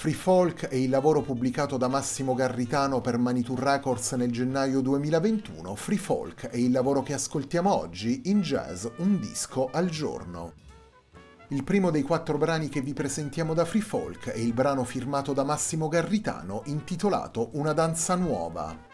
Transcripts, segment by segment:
Free Folk è il lavoro pubblicato da Massimo Garritano per Manitou Records nel gennaio 2021. Free Folk è il lavoro che ascoltiamo oggi in jazz un disco al giorno. Il primo dei quattro brani che vi presentiamo da Free Folk è il brano firmato da Massimo Garritano intitolato Una danza nuova.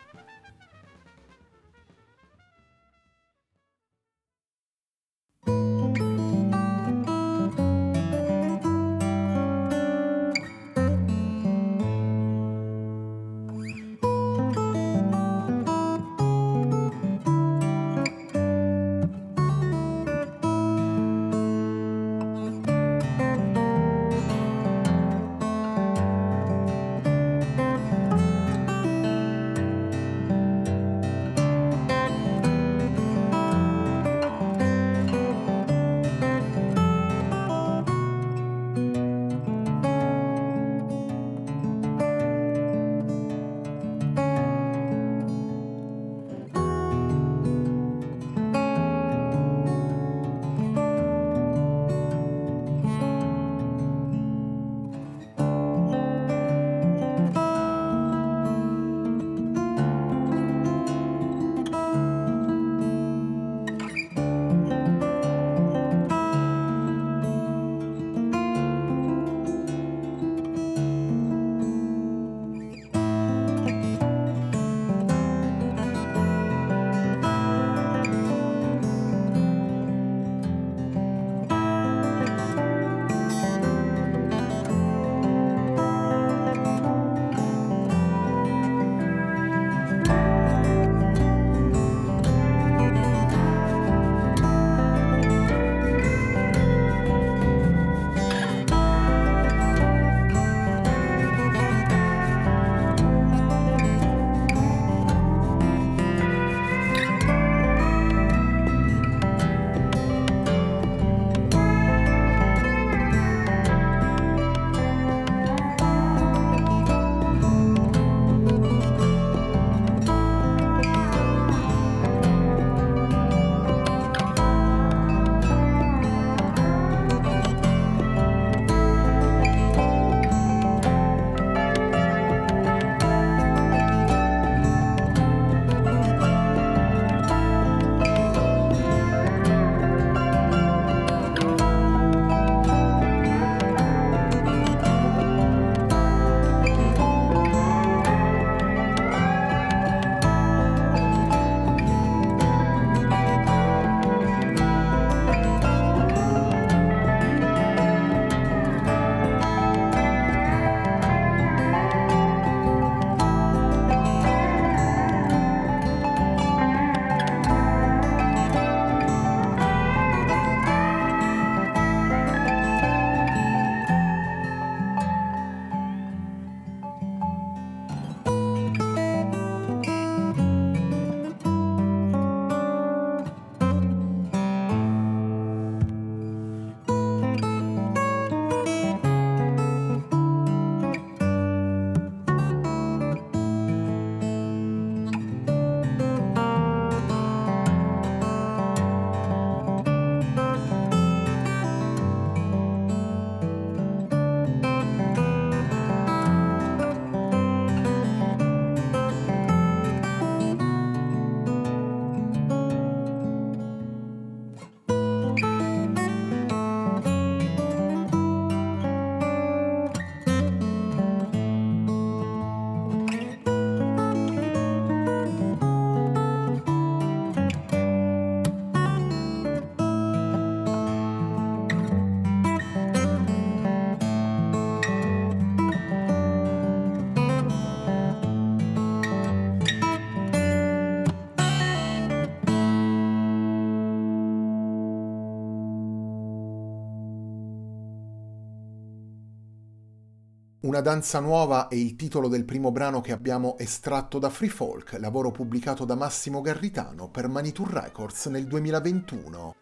Una danza nuova è il titolo del primo brano che abbiamo estratto da Free Folk, lavoro pubblicato da Massimo Garritano per Manitou Records nel 2021.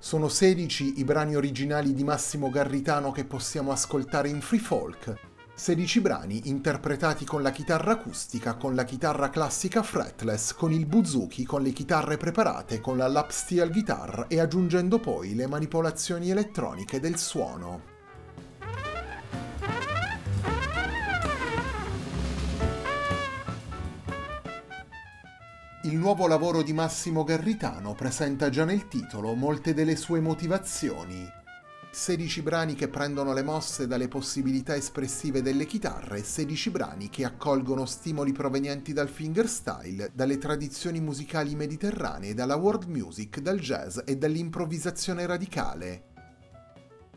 Sono 16 i brani originali di Massimo Garritano che possiamo ascoltare in Free Folk, 16 brani interpretati con la chitarra acustica, con la chitarra classica fretless, con il buzuki, con le chitarre preparate, con la lap steel guitar e aggiungendo poi le manipolazioni elettroniche del suono. Il nuovo lavoro di Massimo Garritano presenta già nel titolo molte delle sue motivazioni. 16 brani che prendono le mosse dalle possibilità espressive delle chitarre e 16 brani che accolgono stimoli provenienti dal fingerstyle, dalle tradizioni musicali mediterranee, dalla world music, dal jazz e dall'improvvisazione radicale.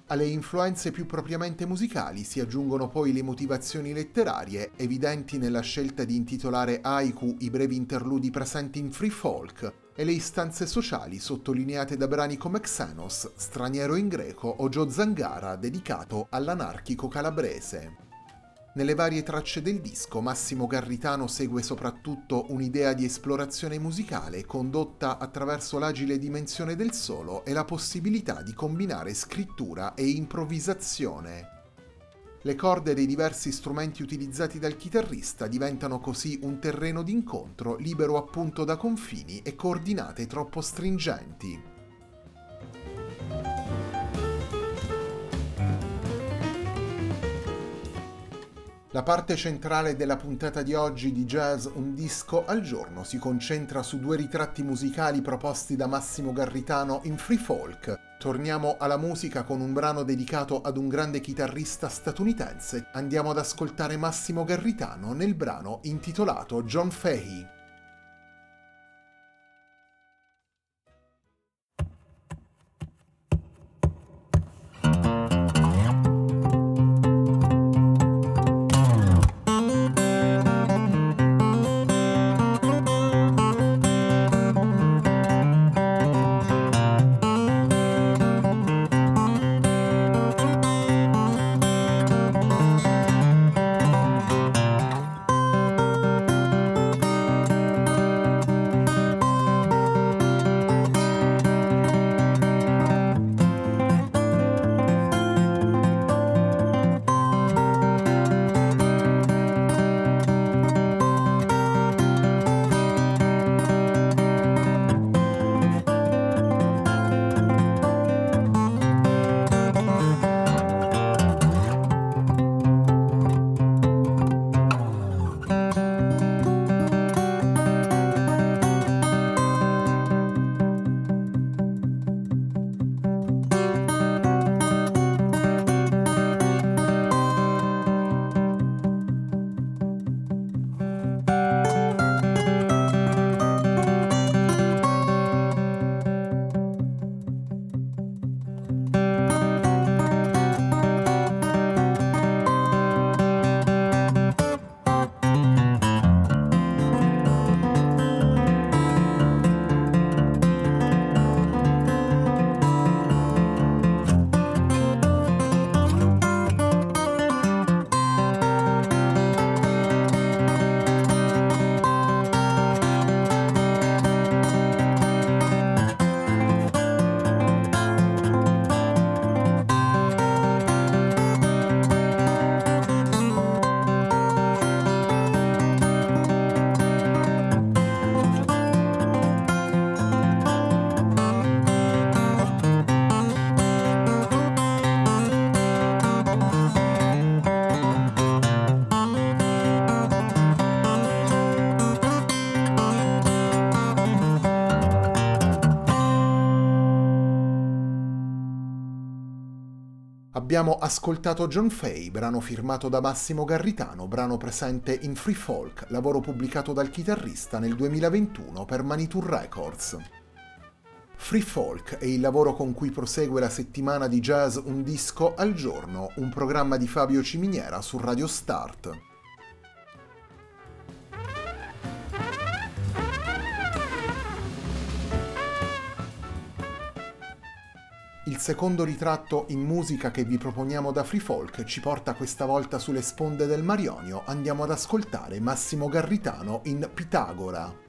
Alle influenze più propriamente musicali si aggiungono poi le motivazioni letterarie, evidenti nella scelta di intitolare haiku i brevi interludi presenti in Free Folk, e le istanze sociali sottolineate da brani come Xenos, Straniero in greco o Joe Zangara dedicato all'anarchico calabrese. Nelle varie tracce del disco Massimo Garritano segue soprattutto un'idea di esplorazione musicale condotta attraverso l'agile dimensione del solo e la possibilità di combinare scrittura e improvvisazione. Le corde dei diversi strumenti utilizzati dal chitarrista diventano così un terreno d'incontro libero appunto da confini e coordinate troppo stringenti. La parte centrale della puntata di oggi di Jazz Un disco al giorno si concentra su due ritratti musicali proposti da Massimo Garritano in Free Folk. Torniamo alla musica con un brano dedicato ad un grande chitarrista statunitense. Andiamo ad ascoltare Massimo Garritano nel brano intitolato John Fahey. Abbiamo ascoltato John Fay, brano firmato da Massimo Garritano, brano presente in Free Folk, lavoro pubblicato dal chitarrista nel 2021 per Manitou Records. Free Folk è il lavoro con cui prosegue la settimana di jazz Un disco al giorno, un programma di Fabio Ciminiera su Radio Start. Il secondo ritratto in musica che vi proponiamo da Free Folk ci porta questa volta sulle sponde del Marionio. Andiamo ad ascoltare Massimo Garritano in Pitagora.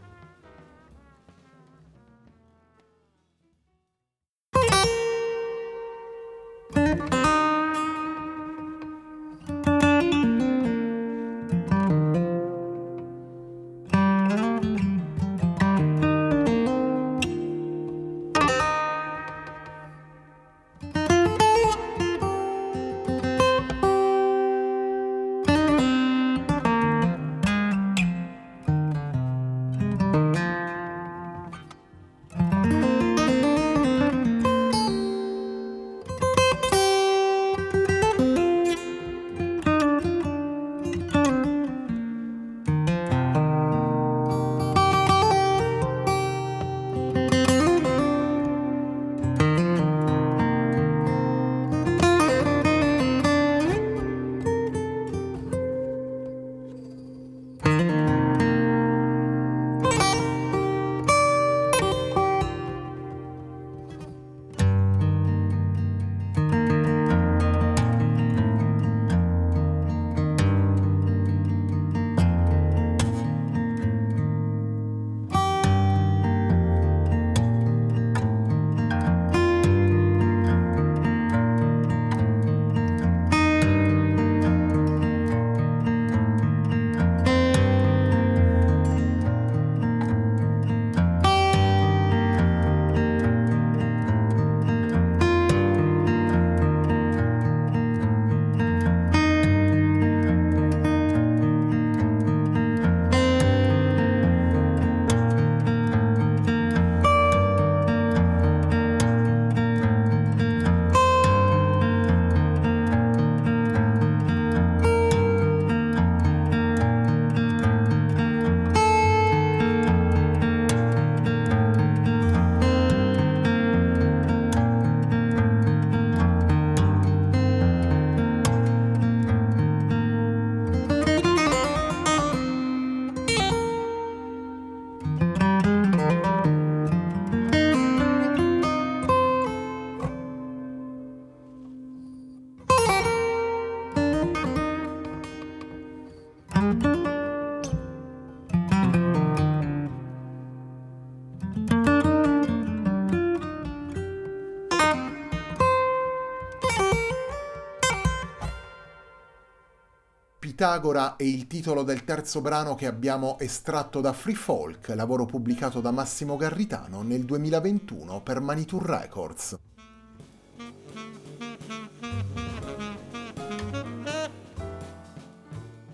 Pitagora è il titolo del terzo brano che abbiamo estratto da Free Folk, lavoro pubblicato da Massimo Garritano nel 2021 per Manitou Records.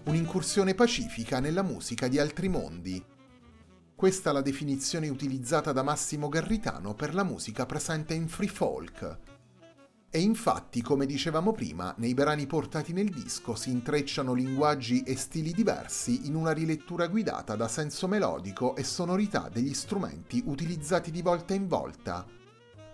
Un'incursione pacifica nella musica di altri mondi. Questa è la definizione utilizzata da Massimo Garritano per la musica presente in Free Folk, e infatti, come dicevamo prima, nei brani portati nel disco si intrecciano linguaggi e stili diversi in una rilettura guidata da senso melodico e sonorità degli strumenti utilizzati di volta in volta.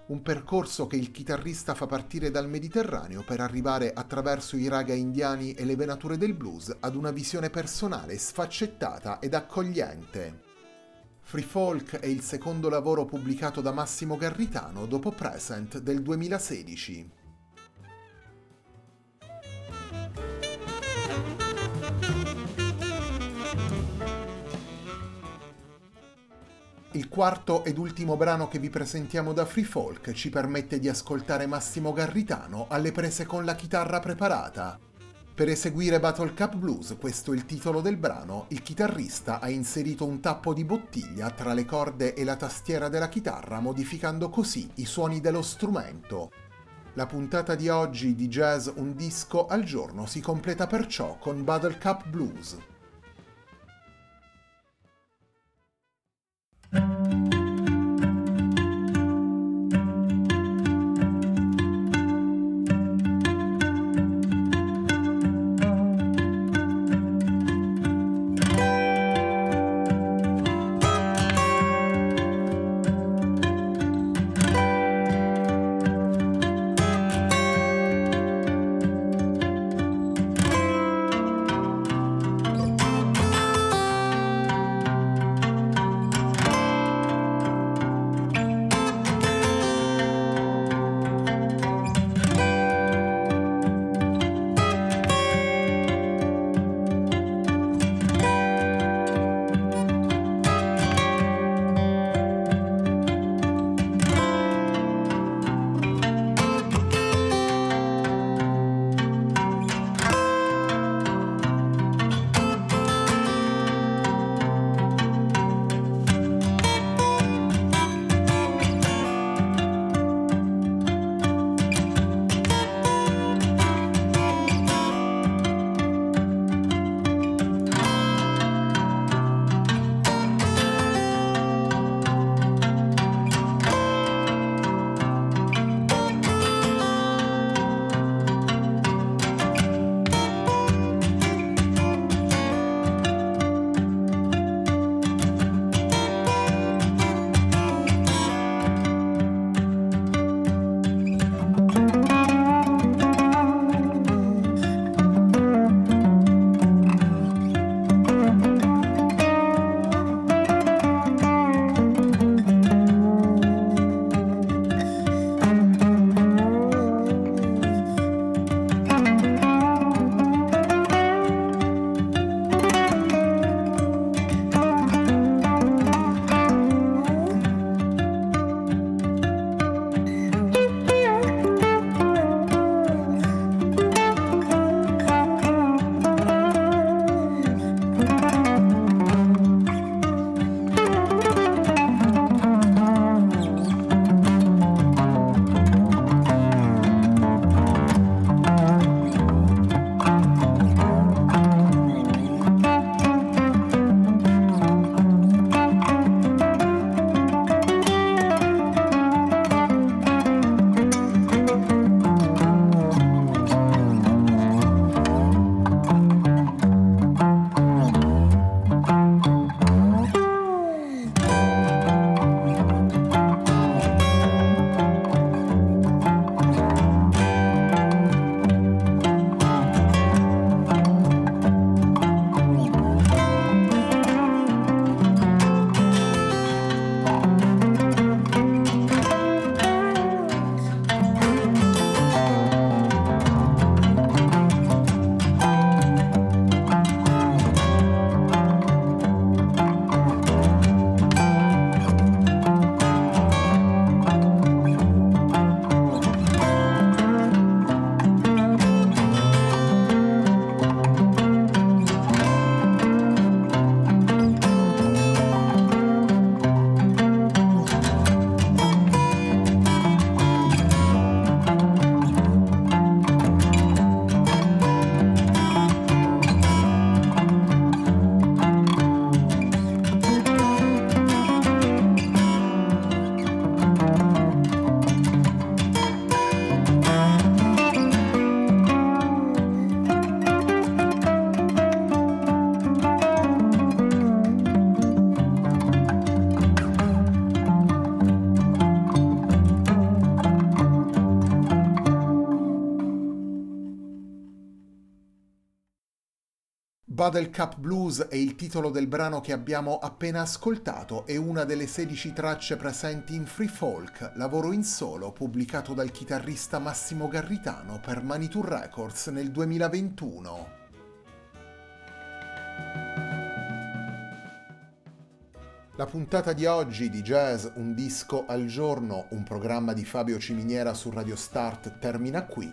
Un percorso che il chitarrista fa partire dal Mediterraneo per arrivare attraverso i raga indiani e le venature del blues ad una visione personale sfaccettata ed accogliente. Free Folk è il secondo lavoro pubblicato da Massimo Garritano dopo Present del 2016. Il quarto ed ultimo brano che vi presentiamo da Free Folk ci permette di ascoltare Massimo Garritano alle prese con la chitarra preparata, per eseguire Battle Cup Blues, questo è il titolo del brano, il chitarrista ha inserito un tappo di bottiglia tra le corde e la tastiera della chitarra, modificando così i suoni dello strumento. La puntata di oggi di Jazz Un disco al giorno si completa perciò con Battle Cup Blues. Battle Blues è il titolo del brano che abbiamo appena ascoltato e una delle 16 tracce presenti in Free Folk, lavoro in solo pubblicato dal chitarrista Massimo Garritano per Manitou Records nel 2021. La puntata di oggi di Jazz Un disco al giorno, un programma di Fabio Ciminiera su Radio Start termina qui.